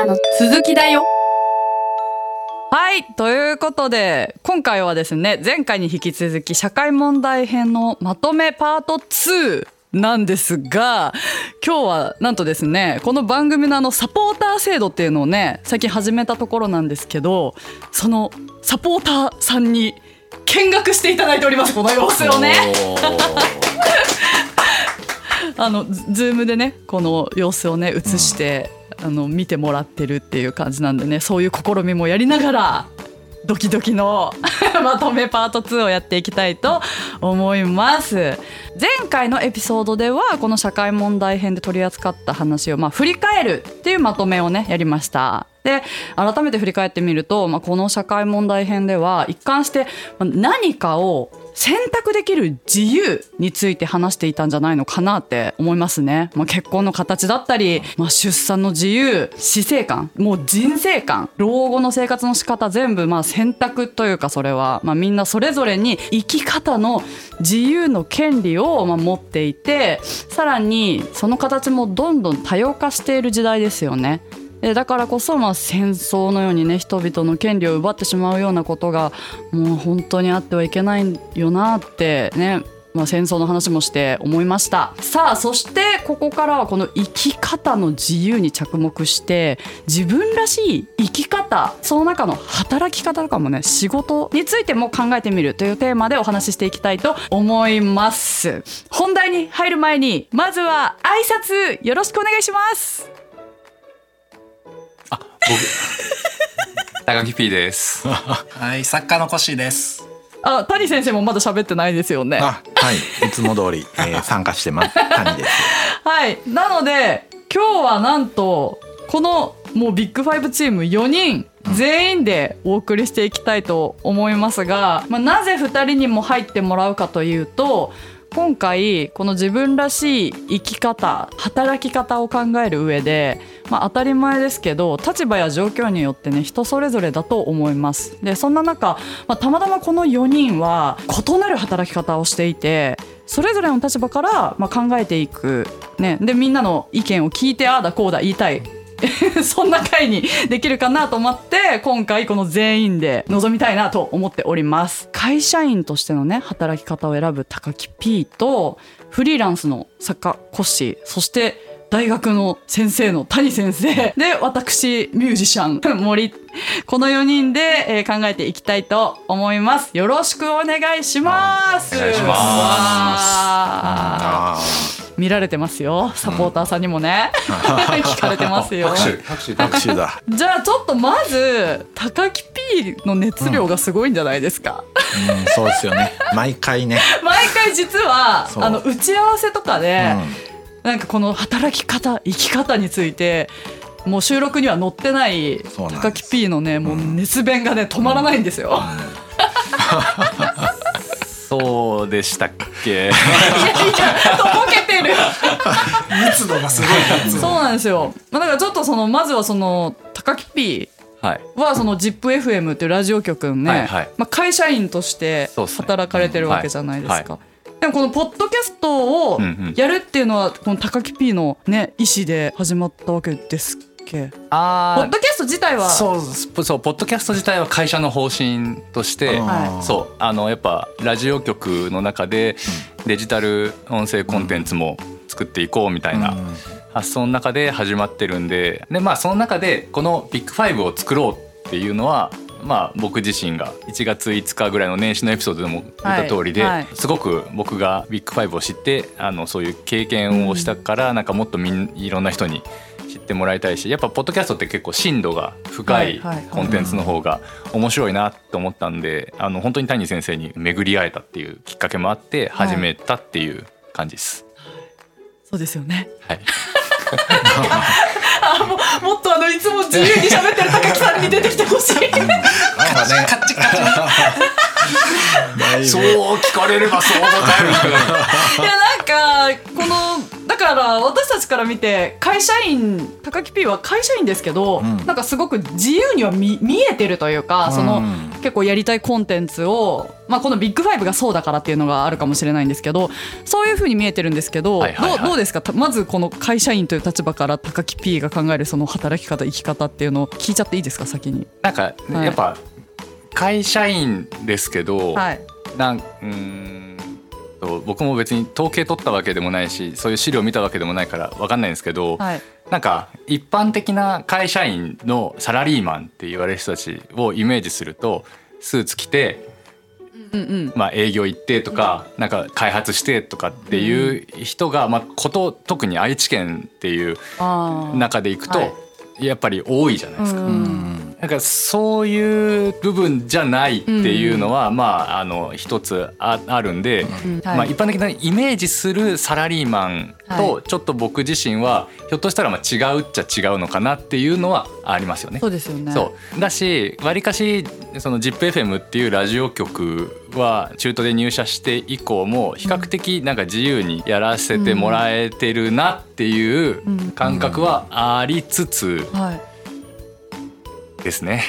からの鈴木だよはいということで今回はですね前回に引き続き社会問題編のまとめパート2なんですが今日はなんとですねこの番組のあのサポーター制度っていうのをね最近始めたところなんですけどそのサポーターさんに見学していただいておりますこの様子をね。あのズズームでねこの様子をね映して、あの見てもらってるっていう感じなんでねそういう試みもやりながら ドキドキの まとめパート2をやっていきたいと思います。前回のエピソードではこの社会問題編で取り扱った話をまあ振り返るっていうまとめをねやりました。で改めて振り返ってみると、まあ、この社会問題編では一貫してま何かを選択できる自由について話していたんじゃないのかなって思いますね。まあ、結婚の形だったり、まあ、出産の自由死生観もう人生観老後の生活の仕方全部まあ選択というかそれは、まあ、みんなそれぞれに生き方の自由の権利をま持っていてさらにその形もどんどん多様化している時代ですよね。でだからこそまあ戦争のようにね人々の権利を奪ってしまうようなことがもう本当にあってはいけないよなってねまあ、戦争の話もして思いました。さあそしてここからはこの生き方の自由に着目して自分らしい生き方その中の働き方とかもね仕事についても考えてみるというテーマでお話ししていきたいと思います。本題に入る前にまずは挨拶よろしくお願いします。高木 P です。はい、作家のコッシーです。あ谷先生もまだ喋ってないですよねあはいいつも通り、えー参加してます谷ですはい。なので、今日はなんと、このもうビッグファイブチーム4人全員でお送りしていきたいと思いますが、まあ、なぜ2人にも入ってもらうかというと、今回この自分らしい生き方働き方を考える上で、まあ、当たり前ですけど立場や状況によってね人それぞれだと思います。でそんな中、まあ、たまたまこの4人は異なる働き方をしていてそれぞれの立場からま考えていく、ね、でみんなの意見を聞いてああだこうだ言いたい。そんな回にできるかなと思って今回この全員で臨みたいなと思っております。会社員としてのね働き方を選ぶ高木 P とフリーランスの作家コッシーそして大学の先生の谷先生。で私ミュージシャン 森。この4人で、えー考えていきたいと思います。よろしくお願いします。お願いします見られてますよ。サポーターさんにもね。聞かれてますよ。拍手。拍手。拍手だ。じゃあちょっとまず高木 P の熱量がすごいんじゃないですか、うんそうですよね。毎回ね、毎回実はあの打ち合わせとかうで、ん。なんかこの働き方生き方についてもう収録には載ってない高木 P のねもう熱弁がね止まらないんですよ。そうでしたっけ？いやいやとぼけてる。密度がすごいな。そうなんですよ。まあだからちょっとそのまずはその高木 P はい。はその ZIPFM っていうラジオ局ね、はいはい。まあ、会社員としてそうっすね。働かれてるわけじゃないですか。はでもこのポッドキャストをうんうん。やるっていうのはこの高木 P のね意思で始まったわけですっけポッあドキャスト自体は？そうそうそうポッドキャスト自体は会社の方針として、はい。そうあのやっぱラジオ局の中でデジタル音声コンテンツも作っていこうみたいな発想の中で始まってるんででまあその中でこのビッグファイブを作ろうっていうのはまあ僕自身が1月5日ぐらいの年始のエピソードでも言った通りで、はい。はいすごく僕がビッグファイブを知ってあのそういう経験をしたから、なんかもっとみんいろんな人に知ってもらいたいしやっぱポッドキャストって結構深度が深はいいはいコンテンツの方が面白いなと思ったんであの本当に谷先生に巡り会えたっていうきっかけもあって始めたっていう感じです。そうですよね。はい、あももっとあのいつも自由に喋ってる高木さんに出てきてほしい。そう聞かれればそう答。いやなんかこのだから私たちから見て会社員高木 P は会社員ですけど、ん。なんかすごく自由には見見えてるというか、その結構やりたいコンテンツを、まあ、このビッグファイブがそうだからっていうのがあるかもしれないんですけどそういうふうに見えてるんですけど、はいはいはい。どうどうですか？たまずこの会社員という立場から高木 P が考えるその働き方生き方っていうのを聞いちゃっていいですか？先に。なんかはい。やっぱ会社員ですけど、はい。なんうーんと僕も別に統計取ったわけでもないしそういう資料見たわけでもないから分かんないんですけど、はい。なんか一般的な会社員のサラリーマンって言われる人たちをイメージするとスーツ着て、うんうんまあ、営業行ってとかなんか開発してとかっていう人が、まあ、こと特に愛知県っていう中でいくと、はい。やっぱり多いじゃないですか。うんなんかそういう部分じゃないっていうのは、まああの一つああるんで、うん。はいまあ、一般的なイメージするサラリーマンはとちょっと僕自身はひょっとしたらまあ違うっちゃ違うのかなっていうのはありますよね。そ。うですよね。そう。だしわりかしその ZIPFM っていうラジオ局は中途で入社して以降も比較的なんか自由にやらせてもらえてるなっていううん。感覚はありつつはい。ですね。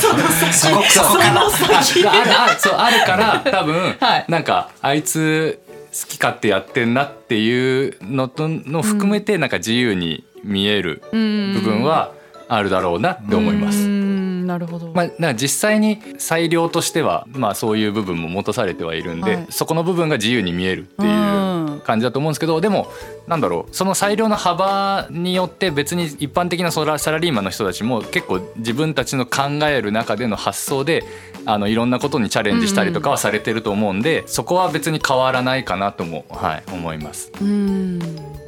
そこそこああるあるそうあるから多分、はいなんかあいつ好き勝手やってんなっていうのとの含めてなんか自由に見える部部分はあるだろうなって思います。うんなるほど。まあ、なんか実際に裁量としては、まあ、そういう部分も持たされてはいるんで、はいそこの部分が自由に見えるっていう感じだと思うんですけどでもなんだろうその裁量の幅によって別に一般的なサラサラリーマンの人たちも結構自分たちの考える中での発想であのいろんなことにチャレンジしたりとかはされてると思うんで、そこは別に変わらないかなとも、はい、思います。うん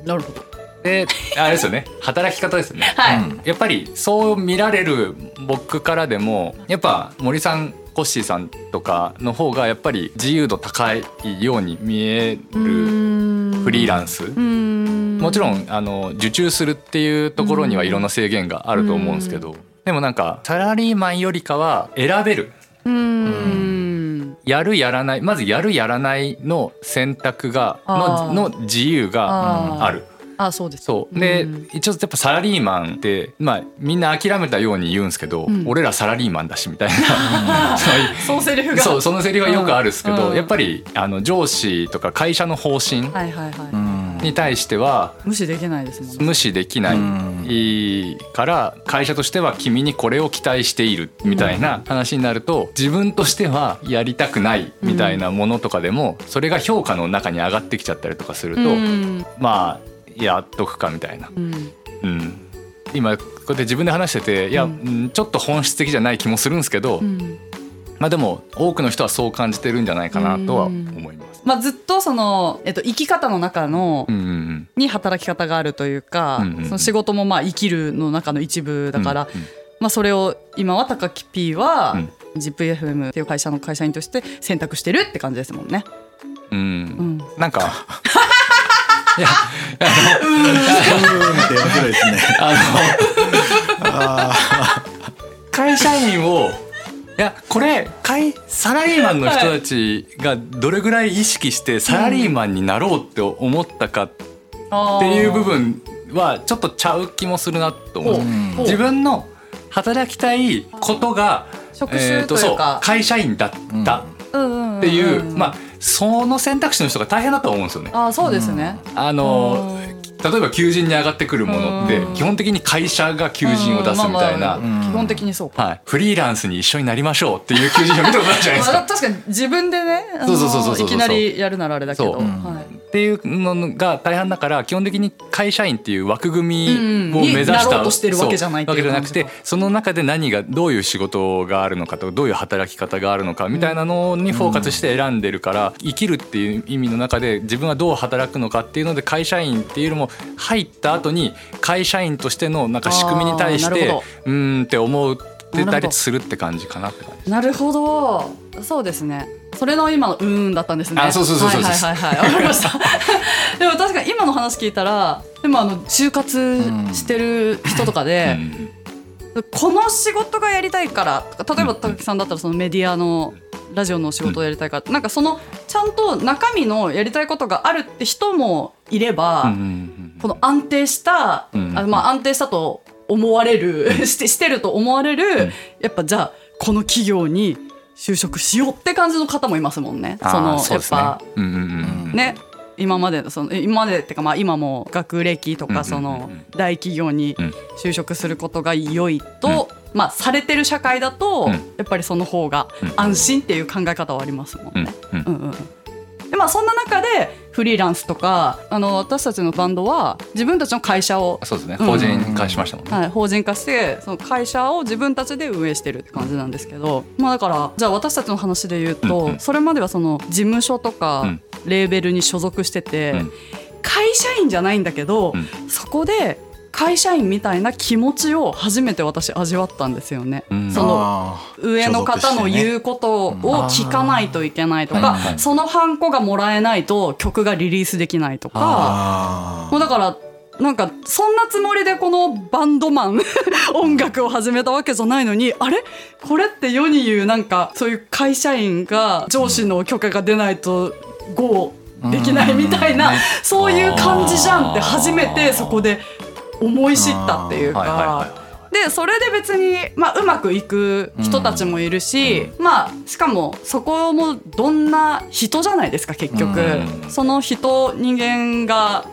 なるほど。であれですよね働き方ですよね。はい。やっぱりそう見られる僕からでもやっぱ森さんコッシーさんとかの方がやっぱり自由度高いように見えるフリーランス。ンもちろんあの受注するっていうところにはいろんな制限があると思うんですけどでもなんかサラリーマンよりかは選べる。うん。やるやらないまずやるやらないの選択がの自由がある。あそうです。そうで、うん一応やっぱサラリーマンって、まあ、みんな諦めたように言うんですけど、ん俺らサラリーマンだしみたいな、そのセリフが。そうそのセリフはよくあるんですけど、うんやっぱりあの上司とか会社の方針はいはいはい。に対しては無視できないですもんね。無視できない、うんから会社としては君にこれを期待しているみたいな話になると自分としてはやりたくないみたいなものとかでもそれが評価の中に上がってきちゃったりとかすると、うんまあやっとくかみたいな。うん。うん、今こうやって自分で話してていや、うん。ちょっと本質的じゃない気もするんですけど、うん。まあでも多くの人はそう感じてるんじゃないかなとは思います。まあずっとそのえっと生き方の中のに働き方があるというか、うんうんその仕事もまあ生きるの中の一部だから、うんうんまあそれを今は高木 P は、うん。ZIPFM っていう会社の会社員として選択してるって感じですもんね。うん。うん。なんかい やうん。って面白いですね。あの会社員をいやこれ会サラリーマンの人たちがどれぐらい意識してサラリーマンになろうって思ったかっていう部分はちょっとちゃう気もするなと思う。ん。自分の働きたいことが職種というかそう会社員だったっっていう、まあその選択肢の人が大変だと思うんですよね。あそうですね。あの例えば求人に上がってくるものってうん。基本的に会社が求人を出すみたいな、基本的にそうか。はい、フリーランスに一緒になりましょうっていう求人を見たことないじゃないですまあか。確かに自分でねそうそうそうそういきなりやるならあれだけど、はいっていうのが大半だから基本的に会社員っていう枠組うんみを目指した、してるわけじゃないわけじゃなくてその中で何がどういう仕事があるのかとかどういう働き方があるのかみたいなのにフォーカスして選んでるから生きるっていう意味の中で自分はどう働くのかっていうので会社員っていうよりも入った後に会社員としてのなんか仕組みに対してうーんって思ってたりするって感じかなって感じ。なるほど。そうですね。それの今のうーんだったんですね。あそうそうそうそう。はいはいはいはい。わかりました。でも確かに今の話聞いたらでもあの就活してる人とかうで、ん。この仕事がやりたいから例えば高木さんだったらそのメディアのラジオの仕事をやりたいから、なんかそのちゃんと中身のやりたいことがあるって人もいれば、うんうんこの安定した、うん。あまあ安定したと思われる してしてると思われる、やっぱじゃあこの企業に就職しようって感じの方もいますもんね。そのね。やっぱ。うんうんうんね。今までのそのえ今までってかまあ今も学歴とうんうんうんかその大企業にうん就職することが良いと、まあされてる社会だとうん。やっぱりその方が安心っていう考え方はありますもんうん。ね。うんうんうんでまあそんな中でフリーランスとかあの私たちのバンドは自分たちの会社をそうですね。うん法人化しましたもんね、はい、法人化してその会社を自分たちで運営してるって感じなんですけど、まあ、だからじゃあ私たちの話で言うと、うんうん。それまではその事務所とかうん。レーベルに所属してて、うん。会社員じゃないんだけど、うそこで会社員みたいな気持ちを初めて私味わったんですよね。うん。その上の方の言うことを聞かないといけないとか、うん。はいそのハンコがもらえないと曲がリリースできないとか。あもうだからなんかそんなつもりでこのバンドマン 音楽を始めたわけじゃないのにあれ？これって世に言うなんかそういう会社員が上司の許可が出ないと GO できないみたいなそういう感じじゃんって初めてそこで思い知ったっていうか。はでそれで別に、まあ、うまくいく人たちもいるし、まあしかもそこもどんな人じゃないですか結局、うん。その人人間が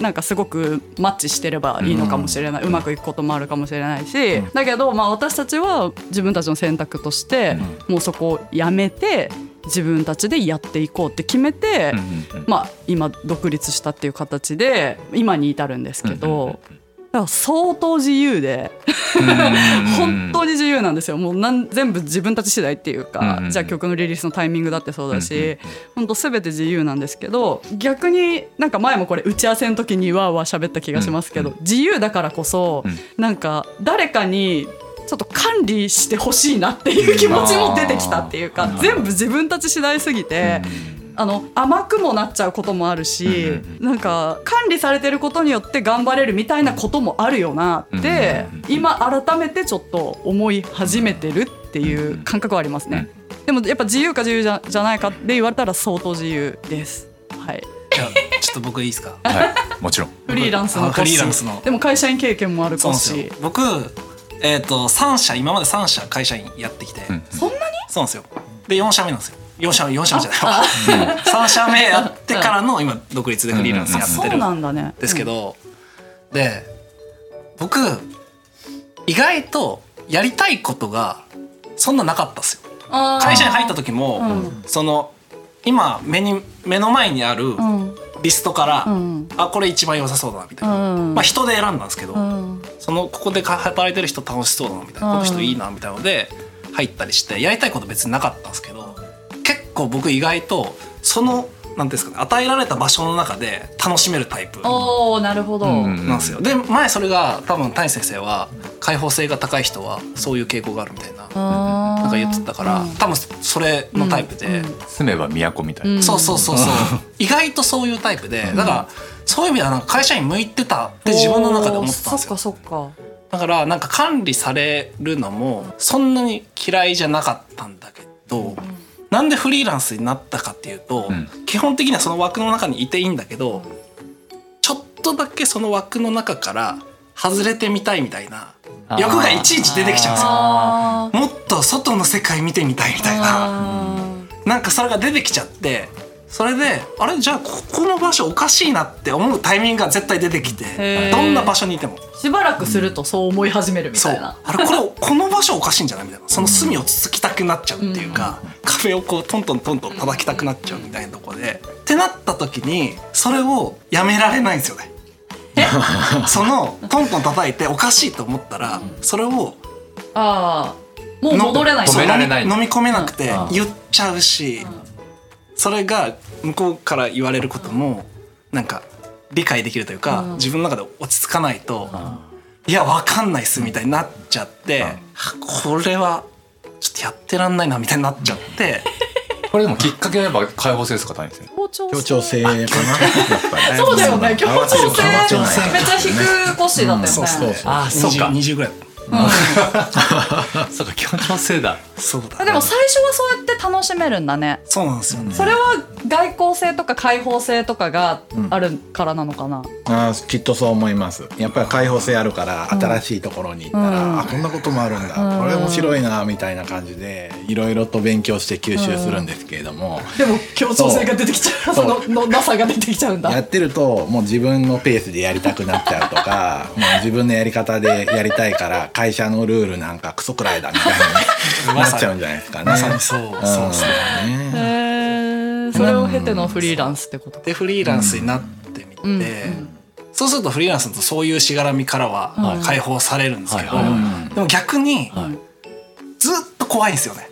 なんかすごくマッチしてればいいのかもしれない、うまくいくこともあるかもしれないし、だけど、まあ、私たちは自分たちの選択として、もうそこをやめて自分たちでやっていこうって決めて、うんうんうんまあ、今独立したっていう形で今に至るんですけど、だから相当自由で。本当に自由なんですよ。もうなん全部自分たち次第っていうか、うん。じゃあ曲のリリースのタイミングだってそうだし、本当全て自由なんですけど逆になんか前もこれ打ち合わせの時にわーわー喋った気がしますけど、自由だからこそ、うん。なんか誰かにちょっと管理してほしいなっていう気持ちも出てきたっていうか、全部自分たち次第すぎて。あの甘くもなっちゃうこともあるし、なんか管理されてることによって頑張れるみたいなこともあるよなって、今改めてちょっと思い始めてるっていう感覚はありますね。でもやっぱ自由か自由じゃじゃないかで言われたら相当自由です。はい。じゃあちょっと僕いいですか？はい。もちろん。フリーランスのあフリーランスの。でも会社員経験もあるかし。なんですよ。僕えっ、と3社今まで3社会社員やってきて、うんそんなに？そうなんですよ。で4社目なんですよ4社4社目じゃないわ。3社目やってからの今独立でフリーランスやってる。なん。ですけど、で僕意外とやりたいことがそんななかったっすよ。会社に入った時も、うん。その今目に目の前にあるうん。リストから、うん。あこれ一番良さそうだなみたいな、うん。まあ人で選んだんですけど、うん。そのここで働いてる人楽しそうだなみたいな、うんこの人いいなみたいなので入ったりしてやりたいこと別になかったんですけど結構僕意外とそのなんていうんですかね与えられた場所の中で楽しめるタイプおおなるほど。うんうんなんですよ。で前それが多分谷先生は開放性が高い人はそういう傾向があるみたいなななんか言ってたから、多分それのタイプで、うんうん。住めば都みたいな、うん。そうそうそうそう。意外とそういうタイプでだからそういう意味ではなんか会社員向いてたって自分の中で思ってたんですよ。そっかそっか。だからなんか管理されるのもそんなに嫌いじゃなかったんだけど、なんでフリーランスになったかっていうと、うん。基本的にはその枠の中にいていいんだけどちょっとだけその枠の中から外れてみたいみたいな欲がいちいち出てきちゃうんですよ。もっと外の世界見てみたいみたいな。あなんかそれが出てきちゃってそれであれじゃあここの場所おかしいなって思うタイミングが絶対出てきてどんな場所にいても。ーしばらくするとそう思い始めるみたいな。あれこれこの場所おかしいんじゃないみたいな。その隅をつつきたくなっちゃうっていうか、壁をこうトントントントン叩きたくなっちゃうみたいなとこで。ってなった時にそれをやめられないんですよね。そのトントン叩いておかしいと思ったらそれをああもう戻れない。飲み込めなくてうん。言っちゃうしそれが向こうから言われることもなんか理解できるというかうん。自分の中で落ち着かないといやわかんないっすみたいになっちゃってこれはちょっとやってらんないなみたいになっちゃって。これでもきっかけはやっぱ開放性ですか谷先生。協調協調性かな。やっぱりそうだよね 協調性。めっちゃ低く腰だったよね。そうそうそう。あそうか。20 20ぐらいそうか協調性だ。そうだね。でも最初はそうやって楽しめるんだね。そうなんですよね。それは外交性とか開放性とかがあるからなのかな、あーきっとそう思います。やっぱり開放性あるから新しいところに行ったら、うん。あこんなこともあるんだ、うん。これ面白いなみたいな感じでいろいろと勉強して吸収するんですけれども、でも協調性が出てきちゃう。そののなさが出てきちゃう。んだやってるともう自分のペースでやりたくなっちゃうとか もう自分のやり方でやりたいから会社のルールなんかクソくらいだみたいに なっちゃうんじゃないですかね。まさにそうそうですねね。へーそれを経てのフリーランスってこと。でフリーランスになってみて、うん。そうするとフリーランスだとそういうしがらみからははい解放されるんですけど、でも逆にはい。ずっと怖いんですよね。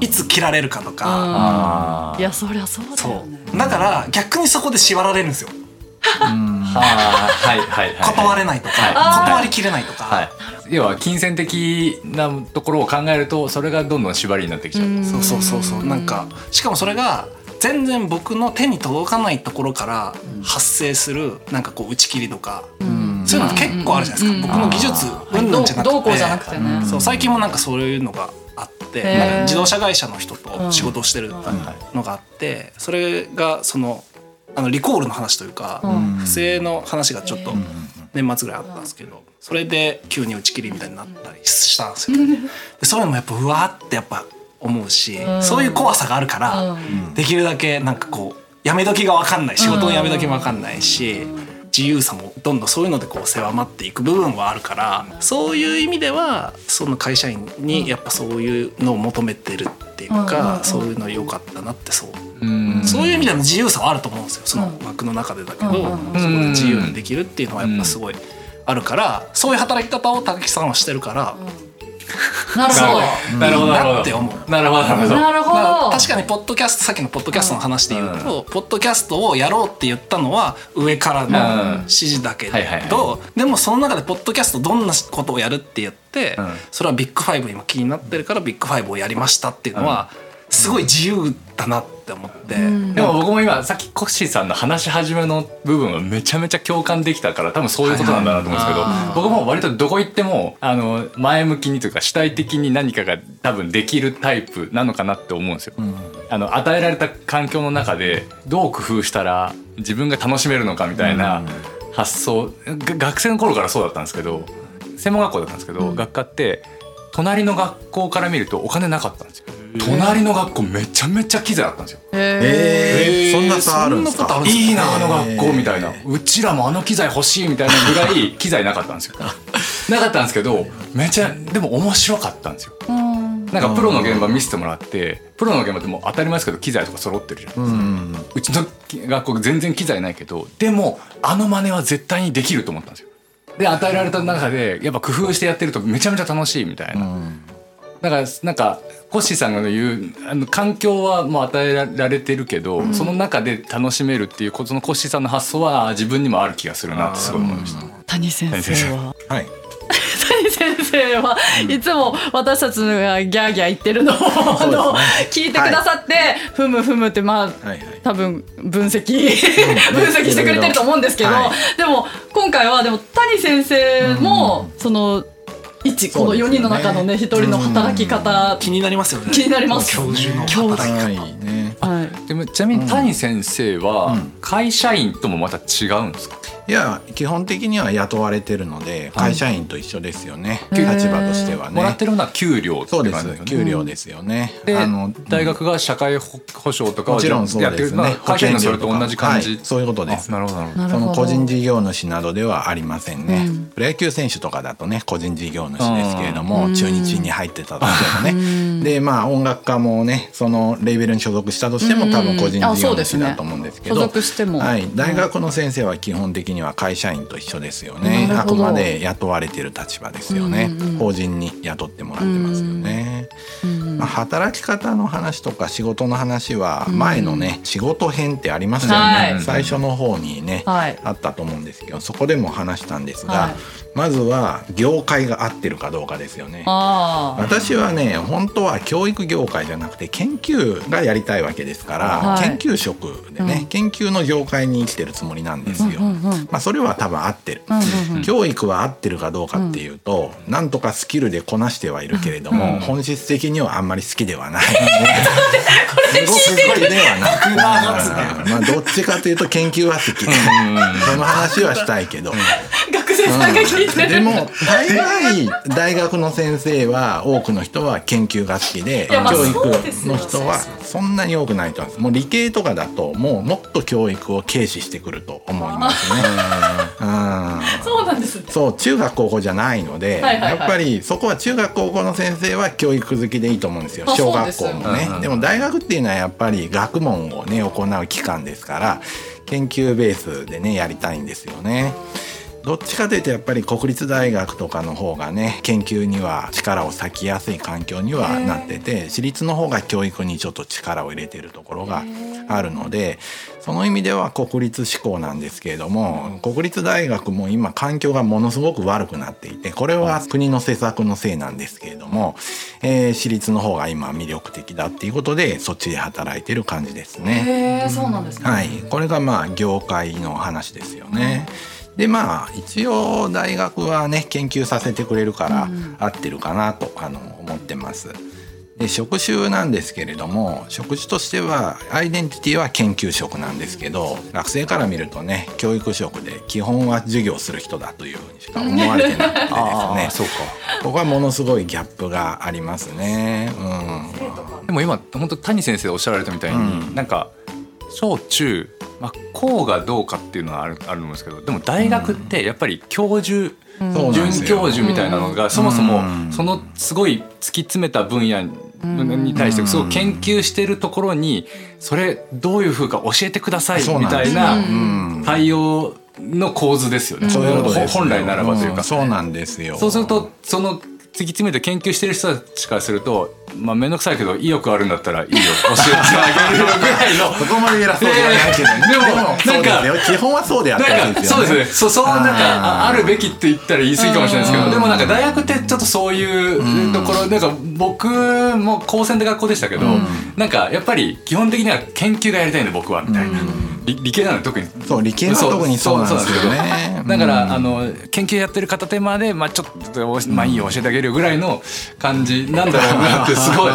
いつ切られるかとか、あいやそりゃそうだそよね。う。だから逆にそこで縛られるんですよ。あはいはいはい。断れないとか、はい。断りきれないとか、はい。要は金銭的なところを考えるとそれがどんどん縛りになってきちゃう、そうそうそうそう。なんかしかもそれが全然僕の手に届かないところから発生するなんかこう打ち切りとか、そういうの結構あるじゃないですか、僕の技術うん。ぬんじゃなくて、どうこうじゃなくてね。そう。最近もなんかそういうのがあって自動車会社の人と仕事をしてるのがあってそれがそのあのリコールの話というか、うん。不正の話がちょっと年末ぐらいあったんですけどそれで急に打ち切りみたいになったりしたんですよ。でそういうのもやっぱうわーってやっぱ思うし、ん。そういう怖さがあるから、うん。できるだけなんかこうやめ時が分かんない仕事のやめ時も分かんないし、自由さもどんどんそういうのでこう狭まっていく部分はあるからそういう意味ではその会社員にやっぱそういうのを求めてるっていうか、うんそういうの良かったなってそう、うんそういう意味での自由さはあると思うんですよ。その枠の中でだけど、うんそこで自由にできるっていうのはやっぱすごいあるからそういう働き方を高木さんはしてるから、なるほど。なるほど。なるほど。なって思うなるほど。なるほど。なるほまあど確かにポッドキャストさっきのポッドキャストの話で言うと、ポッドキャストをやろうって言ったのは上からの指示だけど、でもその中でポッドキャストどんなことをやるって言って、うん。それはビッグファイブ今気になってるからビッグファイブをやりましたっていうのは、すごい自由だなって思って、でも僕も今さっきコッシーさんの話し始めの部分はめちゃめちゃ共感できたから多分そういうことなんだなと思うんですけど、はい僕も割とどこ行ってもあの前向きにというか主体的に何かが多分できるタイプなのかなって思うんですよ。あの与えられた環境の中でどう工夫したら自分が楽しめるのかみたいな発想、が学生の頃からそうだったんですけど専門学校だったんですけど、学科って隣の学校から見るとお金なかったんですよ。隣の学校めちゃめちゃ機材あったんですよ。えー、そんな差あるんですか？そんなことあるんですか？いいなあの学校みたいな。うちらもあの機材欲しいみたいなぐらい機材なかったんですよ。なかったんですけどめちゃでも面白かったんですよ。なんかプロの現場見せてもらってプロの現場ってもう当たり前ですけど機材とか揃ってるじゃん、うん。うちの学校全然機材ないけどでもあの真似は絶対にできると思ったんですよで与えられた中でやっぱ工夫してやってるとめちゃめちゃ楽しいみたいな、だからなんかコッシーさんが言うあの環境はもう与えられてるけど、その中で楽しめるっていうこそのコッシーさんの発想はあ自分にもある気がするなってすごい思いました。谷先生は？はい生はいつも私たちがギャーギャー言ってるのを、あの聞いてくださって、ふむふむってまあ、多分 分析分析してくれてると思うんですけど、はでも今回はでも谷先生も、その一この4人の中のね一人の働き方、気になりますよね。気になります教授の教働き方。はい。ねはい。でもちなみに谷先生は会社員ともまた違うんですか、いや基本的には雇われてるので会社員と一緒ですよね、へー。立場としてはね。もらってるのは給料ってそうで感じですよね。す給料ですよね、であの大学が社会保保障とかをもちろんそうですね。会社員のそれと同じ感じ、はい。そういうことです。あなるほど。なるほど。その個人事業主などではありませんね、うん。プロ野球選手とかだとね個人事業主ですけれども、うん。中日に入ってたとしてもね、でまあ音楽家もねそのレーベルに所属したとしても、うん多分個人あ事業主だと思うんですけど所属しても。はい、大学の先生は基本的には会社員と一緒ですよね、あくまで雇われてる立場ですよね、うんうん法人に雇ってもらってますよね、まあ、働き方の話とか仕事の話は前のね、仕事編ってありましたよね、はい。最初の方にね、はい。あったと思うんですけどそこでも話したんですが、はいまずは業界が合ってるかどうかですよね。私はね本当は教育業界じゃなくて研究がやりたいわけですから、はい研究職でね、うん研究の業界に生きてるつもりなんですよ。うんうんうんまあそれは多分合ってる。うんうんうん教育は合ってるかどうかっていうと、なんとかスキルでこなしてはいるけれども、本質的にはあんまり好きではない。すごく好きではない。まあどっちかというと研究は好き。その話はしたいけど。さん。が聞いてる、でも大概大学の先生は多くの人は研究が好きで教育の人はそんなに多くないと思います。もう理系とかだともうもっと教育を軽視してくると思いますね。うん。そうなんですね。そう中学高校じゃないので、はいはいはい。やっぱりそこは中学高校の先生は教育好きでいいと思うんですよ。あ小学校もね。でも大学っていうのはやっぱり学問をね行う機関ですから研究ベースでねやりたいんですよね。どっちかというとやっぱり国立大学とかの方がね研究には力を割きやすい環境にはなってて私立の方が教育にちょっと力を入れてるところがあるのでその意味では国立志向なんですけれども国立大学も今環境がものすごく悪くなっていてこれは国の施策のせいなんですけれども、えー私立の方が今魅力的だっていうことでそっちで働いてる感じですね。そうなんですね、はい、これがまあ業界の話ですよね。でまあ一応大学はね研究させてくれるから合ってるかなとあの思ってます。で職種なんですけれども職種としてはアイデンティティは研究職なんですけど学生から見るとね教育職で基本は授業する人だというふうにしか思われてなくてですね。そうか。ここはものすごいギャップがありますね。うん。でも今本当谷先生おっしゃられたみたいに、うん。なんか小中、まあ、高がどうかっていうのはあるあるんですけどでも大学ってやっぱり教授、そうなん准教授みたいなのがそもそもうん。そのすごい突き詰めた分野に対してすごい研究してるところにそれどういうふうか教えてくださいみたいなうん。対応の構図ですよね。そういうことですよ。本来ならばというか。ん。そうなんですよ。そうするとその突き詰めて研究してる人たちからするとまあ面倒くさいけど意欲あるんだったらいいよ。教えてあげるよぐらいの。そこまで偉そうではないけどね。でもそうですよ。基本はそうであってほしいなんかですよね。そうですね。そうそう。なんかあるべきって言ったら言い過ぎかもしれないですけうん。どでもなんか大学ってちょっとそういうところなんか僕も高専で学校でしたけどなんかやっぱり基本的には研究がやりたいんで僕はみたいな。理理系なの特に。そう理系は特にそうなんですよね。だから、うんあの研究やってる片手間で、まあ、ちょっとまあいいよ教えてあげるよぐらいの感じなんだろうなってすごい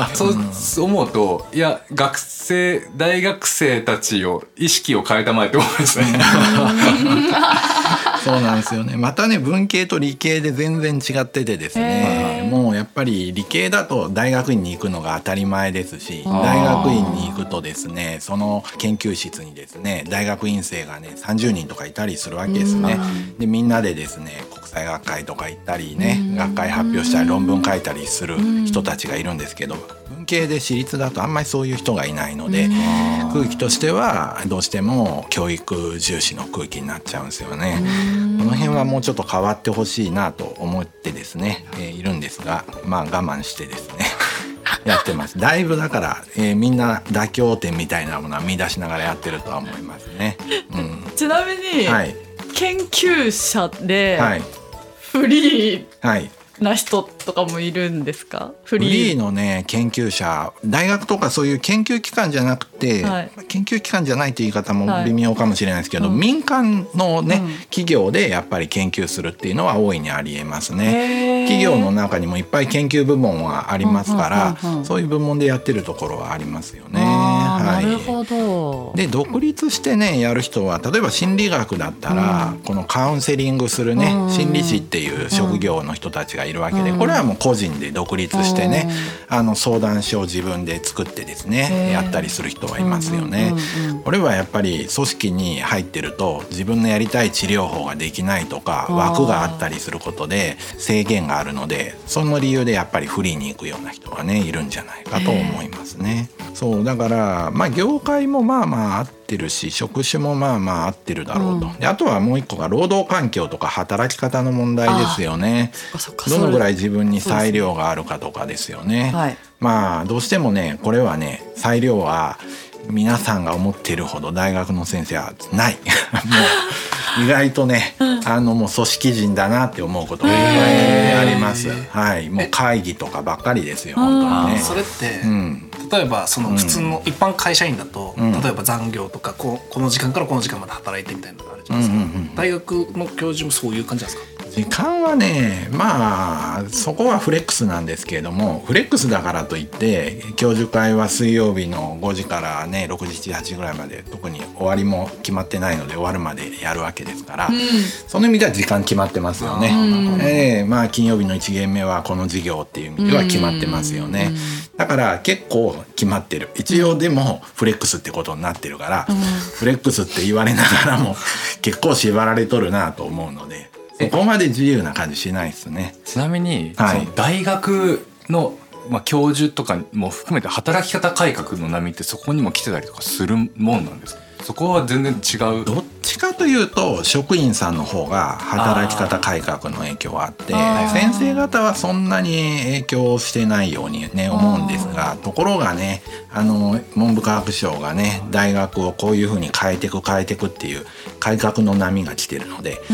そう思うといや学生大学生たちを意識を変えたまえって思いますね。そうなんですよね。またね文系と理系で全然違っててですね。もうやっぱり理系だと大学院に行くのが当たり前ですし、大学院に行くとですね、その研究室にですね、大学院生がね30人とかいたりするわけですね。でみんなでですね国際学会とか行ったりね、学会発表したり論文書いたりする人たちがいるんですけど、文系で私立だとあんまりそういう人がいないので、空気としてはどうしても教育重視の空気になっちゃうんですよね。この辺はもうちょっと変わってほしいなと思ってですね、えーいるんですがまあ我慢してですね やってます。だいぶだから、えーみんな妥協点みたいなものは見出しながらやってるとは思いますね。うん。ちなみに、はい。研究者ではい。フリー。はいな人とかもいるんですか？フフリーのね研究者。大学とかそういう研究機関じゃなくて、はい。研究機関じゃないって言い方もはい。微妙かもしれないですけど、うん。民間のね、うん。企業でやっぱり研究するっていうのは大いにありえますね。企業の中にもいっぱい研究部門はありますから、うんうんうんうん。そういう部門でやってるところはありますよね。はい。なるほど。で独立してねやる人は例えば心理学だったら、このカウンセリングするね、うん。心理師っていう職業の人たちがいるわけで、うん。これはもう個人で独立してね、あの相談書を自分で作ってですねやったりする人はいますよね。これはやっぱり組織に入ってると自分のやりたい治療法ができないとか枠があったりすることで制限があるのでその理由でやっぱりフリーに行くような人がねいるんじゃないかと思いますね。そうだからまあ業界もまあまあ合ってるし職種もまあまあ合ってるだろうと、うん。であとはもう一個が労働環境とか働き方の問題ですよね。どのぐらいそ自分に裁量があるかとかですよね。れはい。まあどうしてもねこれはね裁量は皆さんが思っているほど大学の先生はない。もう意外とねあのもう組織人だなって思うことがいっぱいあります。はい。もう会議とかばっかりですよ本当にね。それって、うん例えばその普通の一般会社員だと、ん。例えば残業とかこうこの時間からこの時間まで働いてみたいなのがあるじゃないですか、うんうんうん。大学の教授もそういう感じなんですか？時間はねまあそこはフレックスなんですけれどもフレックスだからといって教授会は水曜日の5時からね6時7時ぐらいまで特に終わりも決まってないので終わるまでやるわけですから、その意味では時間決まってますよね。ええまあ金曜日の1限目はこの授業っていう意味では決まってますよね。だから結構決まってる。一応でもフレックスってことになってるから、フレックスって言われながらも結構縛られとるなと思うのでそこまで自由な感じしないですね。ちなみに、はい。大学の、まあ、教授とかも含めて働き方改革の波ってそこにも来てたりとかするもんなんですか？そこは全然違う？どっちかというと職員さんの方が働き方改革の影響はあって先生方はそんなに影響してないようにね思うんですがところがねあの文部科学省がね大学をこういうふうに変えていく変えていくっていう改革の波が来てるのでそ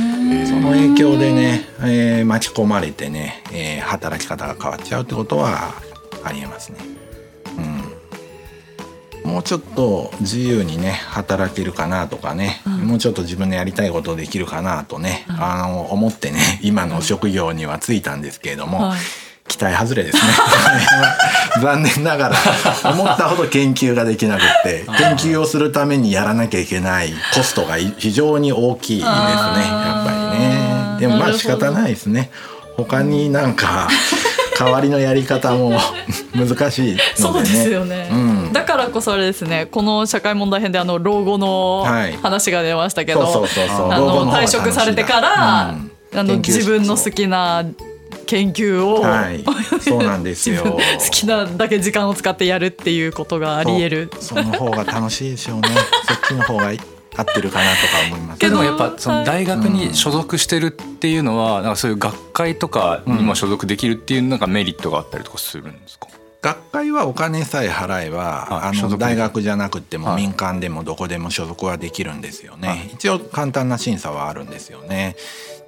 の影響でね、えー巻き込まれてね、えー働き方が変わっちゃうってことはありえますね。うん、もうちょっと自由にね働けるかなとかね、もうちょっと自分のやりたいことできるかなとね、あの思ってね今の職業には就いたんですけれども、はい。期待外れですね。残念ながら思ったほど研究ができなくって研究をするためにやらなきゃいけないコストがい非常に大きいですねやっぱりね。でもまあ仕方ないですね。他になんか 代わりのやり方も 難しいね。そうですよね、うん。だからこそあれですねこの社会問題編であの老後のはい。話が出ましたけど、退職されてから、うん。あの自分の好きな研究を、はい。そうなんですよ。好きなだけ時間を使ってやるっていうことがあり得る。その方が楽しいでしょうね。そっちの方が合ってるかなとか思います。けどやっぱその大学に所属してるっていうのはなんかそういう学会とかにも所属できるっていうなんかメリットがあったりとかするんですか、学会はお金さえ払えばあのあ所属大学じゃなくてもはい。民間でもどこでも所属はできるんですよね、一応簡単な審査はあるんですよね。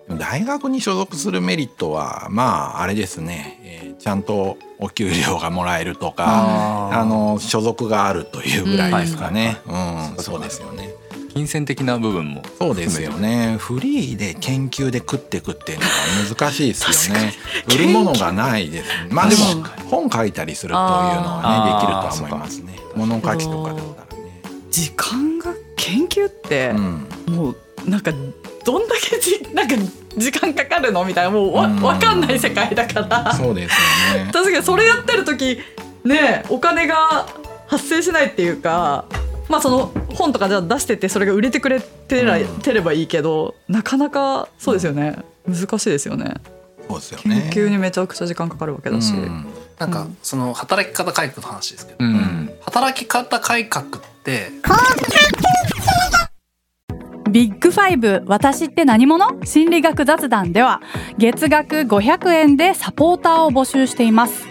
大学に所属するメリットはまああれですね、えーちゃんとお給料がもらえるとかあの所属があるというぐらいですかね、ううんそうですよね金銭的な部分もそうですよね。フリーで研究で食ってくっていうのは難しいですよね。売るものがないですね。まあでも本書いたりするというのはねできるとは思いますね。物書きとかだったらね。時間が研究ってう、ん。もうなんかどんだけじなんか時間かかるのみたいなもうわうん。分かんない世界だから。そうですよね。確かにそれやってる時ねお金が発生しないっていうかまあその本とかじゃあ出しててそれが売れてくれてら、うんてればいいけどなかなかそうですよね。難しいですよね。そうですよ研ね究にめちゃくちゃ時間かかるわけだし、うん。なんかその働き方改革の話ですけど、うん。働き方改革ってビッグファイブ私って何者？心理学雑談では月額500円でサポーターを募集しています